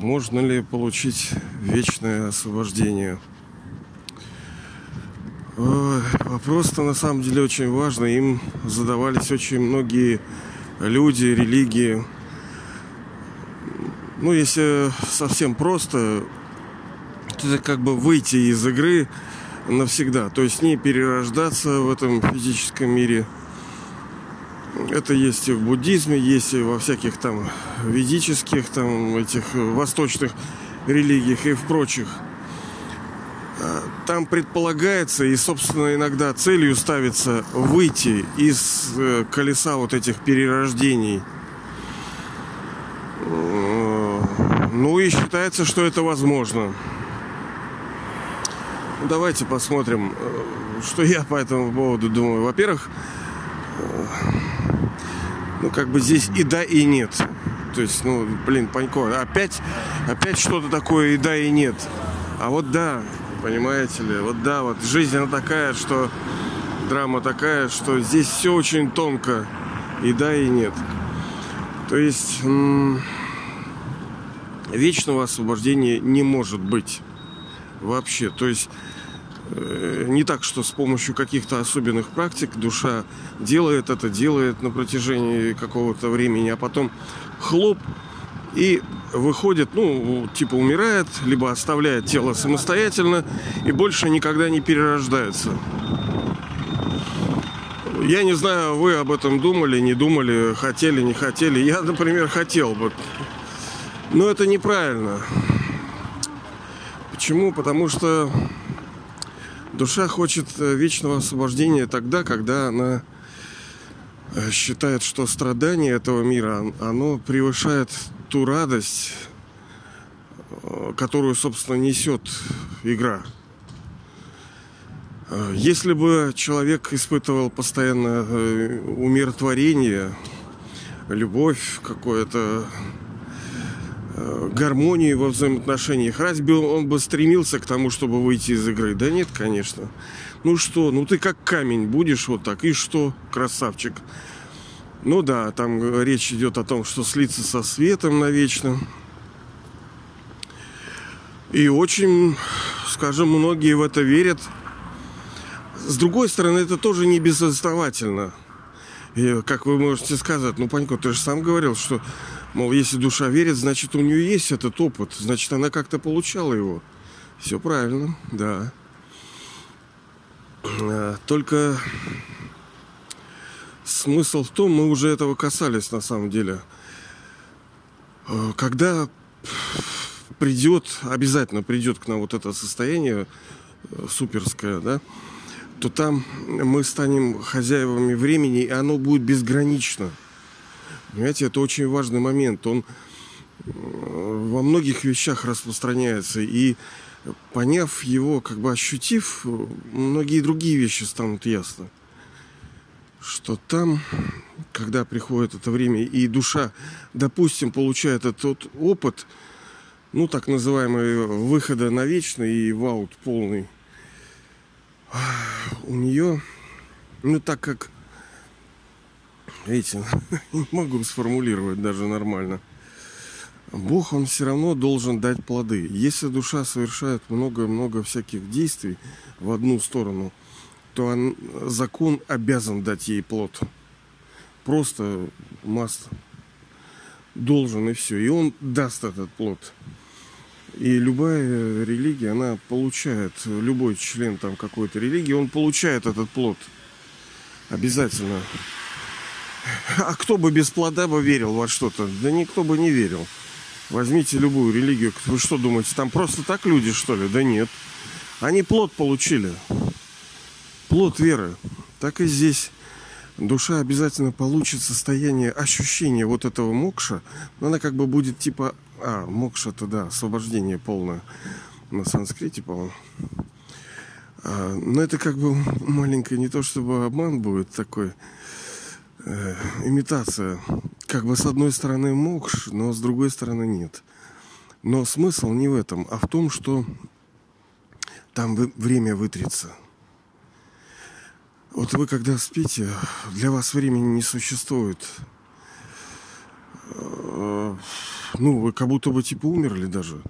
Можно ли получить вечное освобождение? Вопрос-то на самом деле очень важный. Им задавались очень многие люди, религии. Ну, если совсем просто, то это как бы выйти из игры навсегда. То есть не перерождаться в этом физическом мире. Это есть и в буддизме, есть и во всяких там ведических, там этих восточных религиях и в прочих – там предполагается и, собственно, иногда целью ставится выйти из э, колеса вот этих перерождений. Э, ну и считается, что это возможно. Давайте посмотрим, э, что я по этому поводу думаю. Во-первых, ну как бы здесь и да, и нет. То есть, ну, блин, Панько, опять, опять что-то такое и да, и нет. А вот да, Понимаете ли? Вот да, вот жизнь она такая, что драма такая, что здесь все очень тонко. И да, и нет. То есть вечного освобождения не может быть вообще. То есть не так, что с помощью каких-то особенных практик душа делает это, делает на протяжении какого-то времени, а потом хлоп и выходит, ну, типа умирает, либо оставляет тело самостоятельно и больше никогда не перерождается. Я не знаю, вы об этом думали, не думали, хотели, не хотели. Я, например, хотел бы. Но это неправильно. Почему? Потому что душа хочет э, вечного освобождения тогда, когда она э, считает, что страдание этого мира, оно превышает ту радость, э, которую, собственно, несет игра. Если бы человек испытывал постоянно умиротворение, любовь, какое-то гармонию во взаимоотношениях, разве он бы стремился к тому, чтобы выйти из игры? Да нет, конечно. Ну что, ну ты как камень будешь вот так, и что, красавчик? Ну да, там речь идет о том, что слиться со светом навечно. И очень, скажем, многие в это верят. С другой стороны, это тоже не безосновательно. И, как вы можете сказать, ну, Панько, ты же сам говорил, что, мол, если душа верит, значит, у нее есть этот опыт, значит, она как-то получала его. Все правильно, да. А, только смысл в том, мы уже этого касались на самом деле. Э, когда придет, обязательно придет к нам вот это состояние э, суперское, да, то там мы станем хозяевами времени, и оно будет безгранично. Понимаете, это очень важный момент. Он э, во многих вещах распространяется. И поняв его, как бы ощутив, многие другие вещи станут ясны что там, когда приходит это время, и душа, допустим, получает этот опыт, ну, так называемый выхода на вечный и ваут полный, у нее, ну, так как, видите, не могу сформулировать даже нормально, Бог, он все равно должен дать плоды. Если душа совершает много-много всяких действий в одну сторону – то он, закон обязан дать ей плод. Просто маст должен и все. И он даст этот плод. И любая религия, она получает, любой член там какой-то религии, он получает этот плод. Обязательно. А кто бы без плода бы верил во что-то? Да никто бы не верил. Возьмите любую религию. Вы что думаете, там просто так люди, что ли? Да нет. Они плод получили плод веры, так и здесь душа обязательно получит состояние ощущения вот этого мокша, но она как бы будет типа, а, мокша-то да, освобождение полное на санскрите, по-моему. А, но это как бы маленькое, не то чтобы обман будет такой, э, имитация. Как бы с одной стороны мокш, но с другой стороны нет. Но смысл не в этом, а в том, что там время вытрется – вот вы когда спите, для вас времени не существует. ну, вы как будто бы типа умерли даже.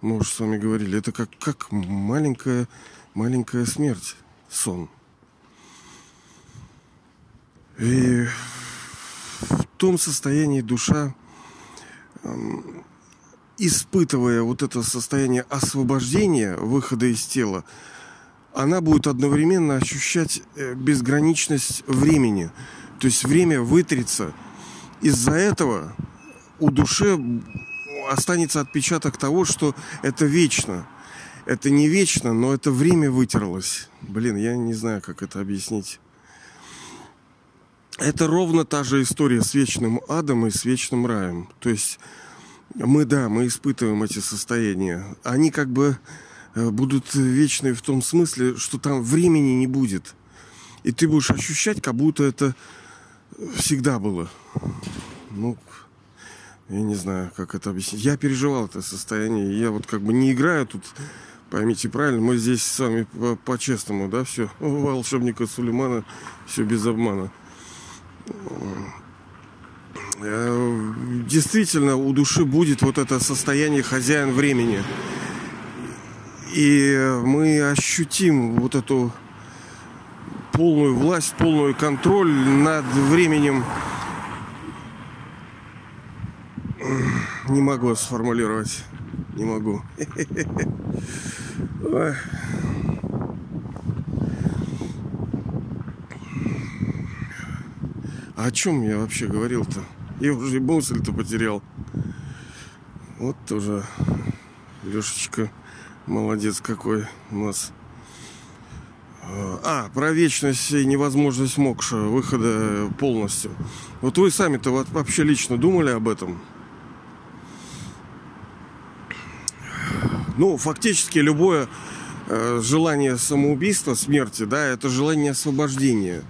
Мы уже с вами говорили, это как, как маленькая, маленькая смерть, сон. И в том состоянии душа, испытывая вот это состояние освобождения, выхода из тела, она будет одновременно ощущать э, безграничность времени. То есть время вытрется. Из-за этого у души останется отпечаток того, что это вечно. Это не вечно, но это время вытерлось. Блин, я не знаю, как это объяснить. Это ровно та же история с вечным адом и с вечным раем. То есть мы, да, мы испытываем эти состояния. Они как бы э, будут вечные в том смысле, что там времени не будет. И ты будешь ощущать, как будто это всегда было. Ну, я не знаю, как это объяснить. Я переживал это состояние. Я вот как бы не играю тут, поймите правильно, мы здесь с вами по-честному, да, все. волшебника Сулеймана, все без обмана. Э, действительно, у души будет вот это состояние хозяин времени. И мы ощутим вот эту полную власть, полный контроль над временем Не могу сформулировать. Не могу. А о чем я вообще говорил-то? Я уже мысль-то потерял. Вот тоже Лешечка молодец какой у нас. А, про вечность и невозможность мокша, выхода полностью. Вот вы сами-то вообще лично думали об этом? Ну, фактически любое э, желание самоубийства, смерти, да, это желание освобождения.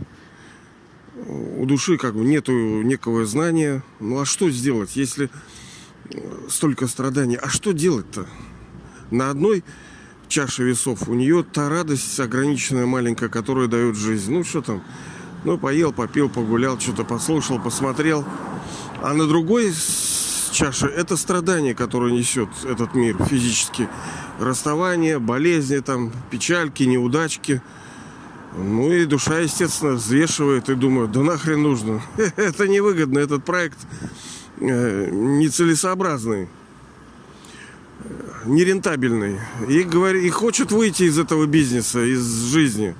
У души как бы нету некого знания. Ну а что сделать, если э, столько страданий? А что делать-то? На одной чаше весов у нее та радость ограниченная маленькая, которую дает жизнь. Ну что там? Ну, поел, попил, погулял, что-то послушал, посмотрел. А на другой чаши – это страдание, которое несет этот мир физически. Расставание, болезни, там, печальки, неудачки. Ну и душа, естественно, взвешивает и думает, да нахрен нужно. это невыгодно, этот проект э, нецелесообразный, нерентабельный. И, говорит, и хочет выйти из этого бизнеса, из жизни.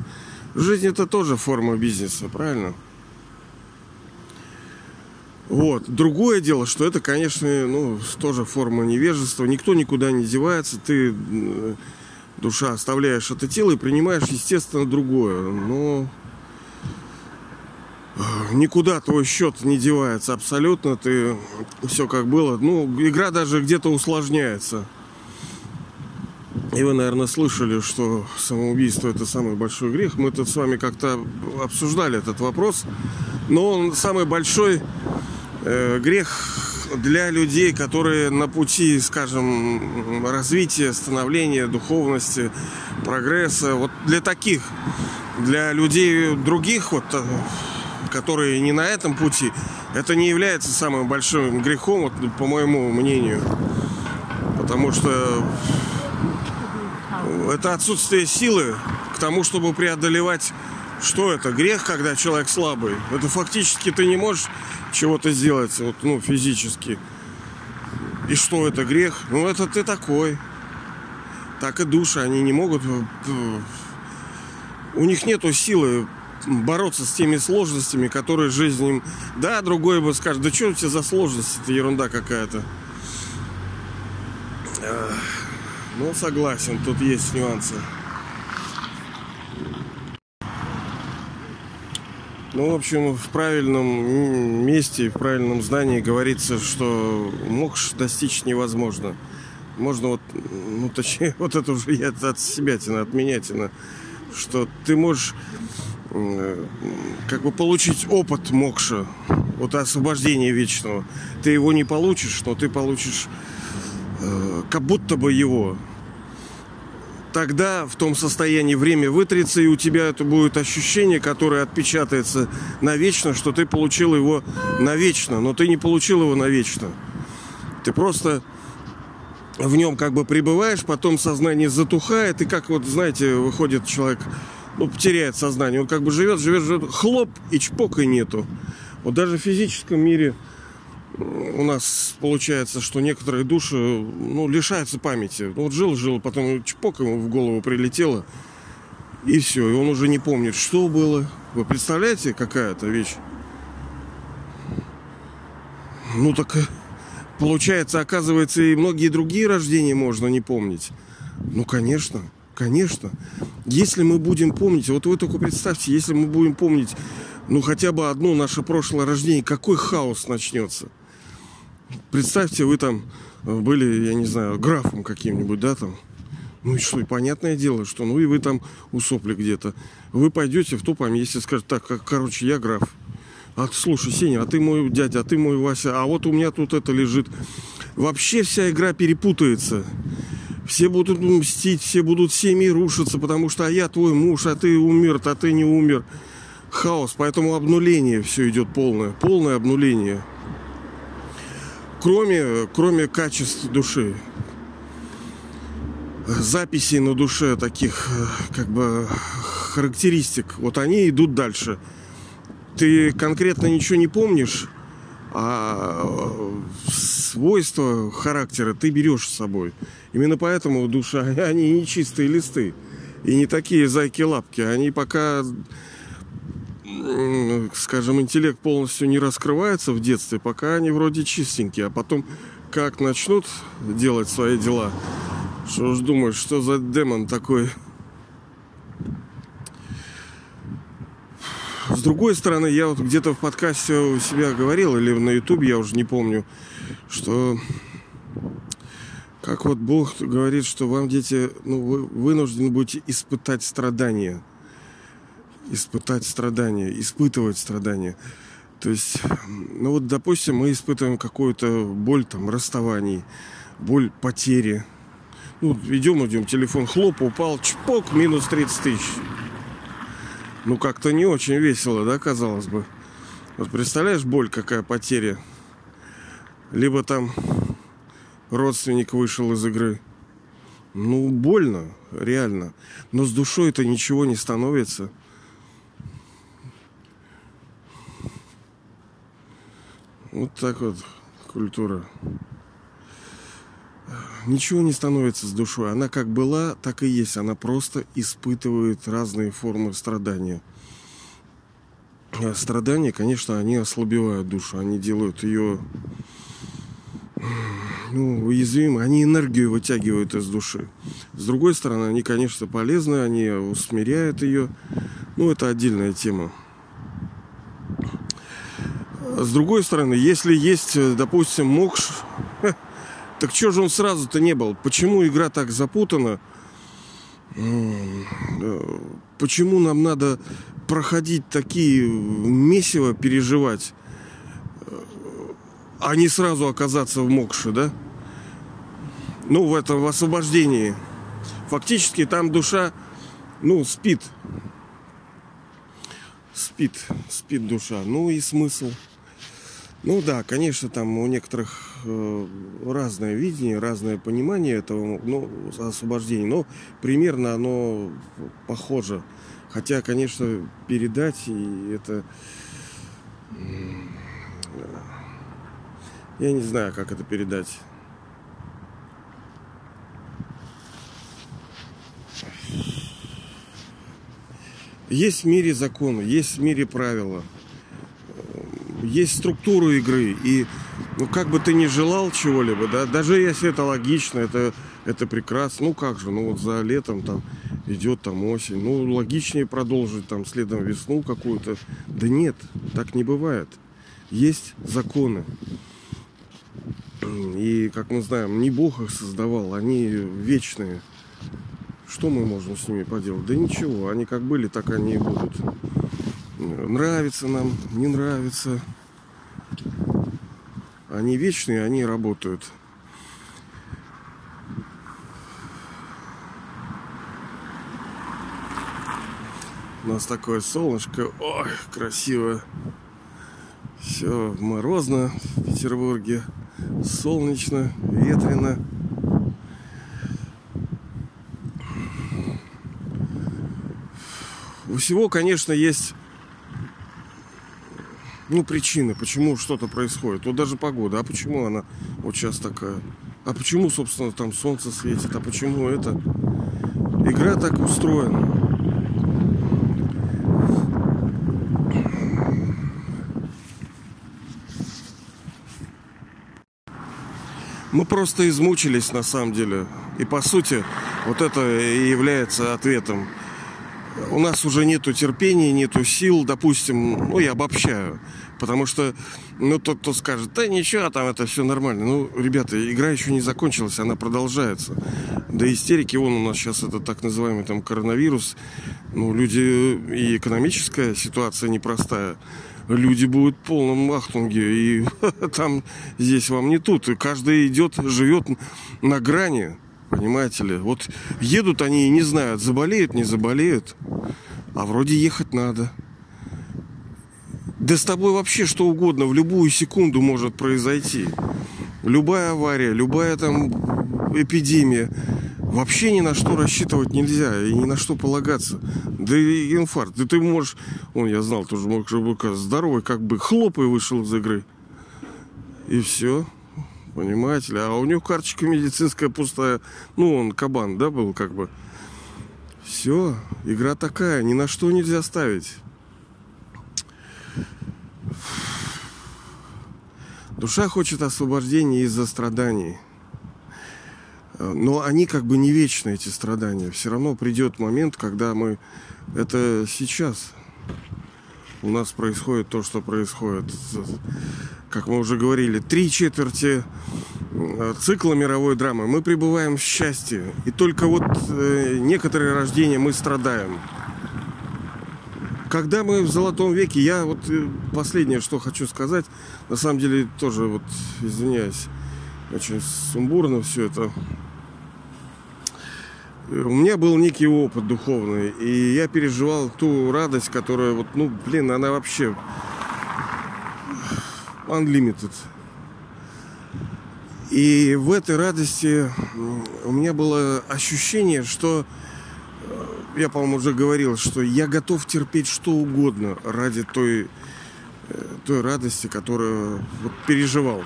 Жизнь это тоже форма бизнеса, правильно? Вот. Другое дело, что это, конечно, ну, тоже форма невежества. Никто никуда не девается. Ты, э, душа, оставляешь это тело и принимаешь, естественно, другое. Но э, никуда твой счет не девается абсолютно. Ты все как было. Ну, игра даже где-то усложняется. И вы, наверное, слышали, что самоубийство это самый большой грех. Мы тут с вами как-то обсуждали этот вопрос. Но он самый большой Э, грех для людей, которые на пути, скажем, развития, становления, духовности, прогресса. Вот для таких, для людей других, вот, э, которые не на этом пути, это не является самым большим грехом, вот, по моему мнению. Потому что это отсутствие силы к тому, чтобы преодолевать что это? Грех, когда человек слабый. Это фактически ты не можешь чего-то сделать, вот, ну, физически. И что это грех? Ну, это ты такой. Так и души, они не могут... Э, у них нету силы бороться с теми сложностями, которые жизнь им... Да, другой бы скажет, да что у тебя за сложности? Это ерунда какая-то. Ну, согласен, тут есть нюансы. Ну, в общем, в правильном месте, в правильном здании говорится, что мокш достичь невозможно. Можно вот, ну, точнее, вот это уже я от себя тяна, от меня тяна, что ты можешь как бы получить опыт мокша, вот освобождения вечного. Ты его не получишь, но ты получишь э, как будто бы его тогда в том состоянии время вытрется, и у тебя это будет ощущение, которое отпечатается навечно, что ты получил его навечно, но ты не получил его навечно. Ты просто в нем как бы пребываешь, потом сознание затухает, и как вот, знаете, выходит человек, ну, теряет сознание. Он как бы живет, живет, живет, хлоп, и чпока нету. Вот даже в физическом мире у нас получается, что некоторые души, ну, лишаются памяти. Вот жил, жил, потом чпок ему в голову прилетело, и все, и он уже не помнит, что было. Вы представляете, какая это вещь? Ну, так получается, оказывается, и многие другие рождения можно не помнить. Ну, конечно, конечно. Если мы будем помнить, вот вы только представьте, если мы будем помнить, ну, хотя бы одно наше прошлое рождение, какой хаос начнется. Представьте, вы там были, я не знаю, графом каким-нибудь, да, там. Ну и что, и понятное дело, что ну и вы там усопли где-то. Вы пойдете в то поместье, скажете, так, как, короче, я граф. А слушай, Сеня, а ты мой дядя, а ты мой Вася, а вот у меня тут это лежит. Вообще вся игра перепутается. Все будут мстить, все будут семьи рушиться, потому что а я твой муж, а ты умер, а ты не умер. Хаос, поэтому обнуление все идет полное, полное обнуление. Кроме, кроме качеств души. Записей на душе таких, как бы, характеристик. Вот они идут дальше ты конкретно ничего не помнишь, а свойства характера ты берешь с собой. Именно поэтому душа, они не чистые листы. И не такие зайки-лапки. Они пока, скажем, интеллект полностью не раскрывается в детстве, пока они вроде чистенькие. А потом, как начнут делать свои дела, что ж думаешь, что за демон такой С другой стороны, я вот где-то в подкасте у себя говорил, или на ютубе, я уже не помню, что как вот Бог говорит, что вам, дети, ну, вы вынуждены будете испытать страдания. Испытать страдания, испытывать страдания. То есть, ну вот, допустим, мы испытываем какую-то боль там расставаний, боль потери. Ну, идем, идем, телефон хлоп, упал, чпок, минус 30 тысяч. Ну, как-то не очень весело, да, казалось бы. Вот представляешь, боль какая потеря. Либо там родственник вышел из игры. Ну, больно, реально. Но с душой это ничего не становится. Вот так вот культура ничего не становится с душой. Она как была, так и есть. Она просто испытывает разные формы страдания. А страдания, конечно, они ослабевают душу. Они делают ее ну, уязвимой. Они энергию вытягивают из души. С другой стороны, они, конечно, полезны. Они усмиряют ее. Ну, это отдельная тема. С другой стороны, если есть, допустим, мокш, так что же он сразу-то не был? Почему игра так запутана? Почему нам надо проходить такие месиво, переживать, а не сразу оказаться в мокше, да? Ну, в этом, в освобождении. Фактически там душа, ну, спит. Спит, спит душа. Ну и смысл – ну да, конечно, там у некоторых э, разное видение, разное понимание этого ну, освобождения, но примерно оно похоже. Хотя, конечно, передать и это... Я не знаю, как это передать. Есть в мире законы, есть в мире правила – есть структура игры, и ну как бы ты ни желал чего-либо, да, даже если это логично, это, это прекрасно, ну как же, ну вот за летом там идет там осень, ну логичнее продолжить там следом весну какую-то. Да нет, так не бывает. Есть законы. И, как мы знаем, не Бог их создавал, они вечные. Что мы можем с ними поделать? Да ничего, они как были, так они и будут. Нравится нам, не нравится. Они вечные, они работают. У нас такое солнышко. Ой, красиво. Все морозно в Петербурге. солнечно, ветрено. У всего, конечно, есть ну, причины, почему что-то происходит. Вот даже погода. А почему она вот сейчас такая? А почему, собственно, там солнце светит? А почему это? Игра так устроена. Мы просто измучились на самом деле. И по сути, вот это и является ответом. У нас уже нету терпения, нету сил, допустим, ну я обобщаю. Потому что, ну, тот, кто скажет, да ничего, там это все нормально. Ну, ребята, игра еще не закончилась, она продолжается. До истерики, вон у нас сейчас это так называемый там коронавирус. Ну, люди и экономическая ситуация непростая люди будут в полном ахтунге. И там здесь вам не тут. И каждый идет, живет на грани. Понимаете ли? Вот едут они и не знают, заболеют, не заболеют. А вроде ехать надо. Да с тобой вообще что угодно в любую секунду может произойти. Любая авария, любая там эпидемия. Вообще ни на что рассчитывать нельзя и ни на что полагаться. Да и инфаркт. Да ты можешь... Он, я знал, тоже мог быть здоровый, как бы хлоп и вышел из игры. И все. Понимаете ли? А у него карточка медицинская пустая. Ну, он кабан, да, был как бы. Все. Игра такая. Ни на что нельзя ставить. Душа хочет освобождения из-за страданий. Но они как бы не вечны, эти страдания. Все равно придет момент, когда мы... Это сейчас у нас происходит то, что происходит. Как мы уже говорили, три четверти э, цикла мировой драмы мы пребываем в счастье. И только вот э, некоторые рождения мы страдаем. Когда мы в золотом веке, я вот э, последнее, что хочу сказать, на самом деле тоже вот, извиняюсь, очень сумбурно все это. У меня был некий опыт духовный, и я переживал ту радость, которая вот, ну, блин, она вообще unlimited. И в этой радости у меня было ощущение, что э, я, по-моему, уже говорил, что я готов терпеть что угодно ради той, э, той радости, которую вот переживал.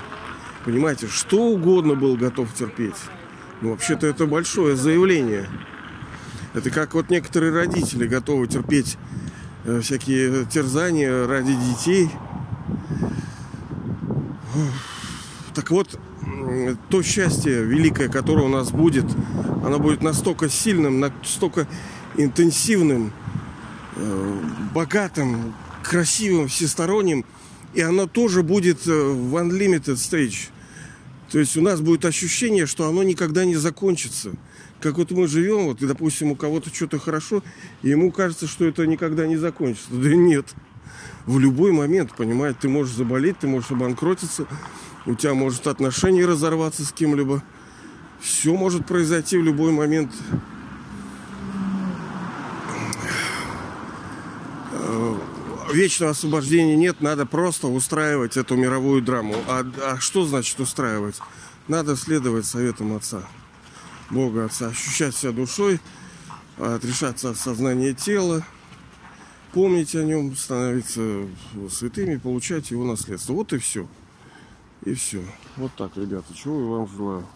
Понимаете, что угодно был готов терпеть. Ну, вообще-то это большое заявление. Это как вот некоторые родители готовы терпеть э, всякие терзания ради детей. Так вот, то счастье великое, которое у нас будет, оно будет настолько сильным, настолько интенсивным, э, богатым, красивым, всесторонним, и оно тоже будет э, в unlimited stage. То есть у нас будет ощущение, что оно никогда не закончится. Как вот мы живем, вот, и, допустим, у кого-то что-то хорошо, и ему кажется, что это никогда не закончится. Да нет. В любой момент, понимаете, ты можешь заболеть, ты можешь обанкротиться, у тебя может отношения разорваться с кем-либо. Все может произойти в любой момент. Вечного освобождения нет, надо просто устраивать эту мировую драму. А, а что значит устраивать? Надо следовать советам Отца, Бога Отца, ощущать себя душой, отрешаться от сознания тела, помнить о нем, становиться святыми, получать его наследство. Вот и все. И все. Вот так, ребята, чего я вам желаю.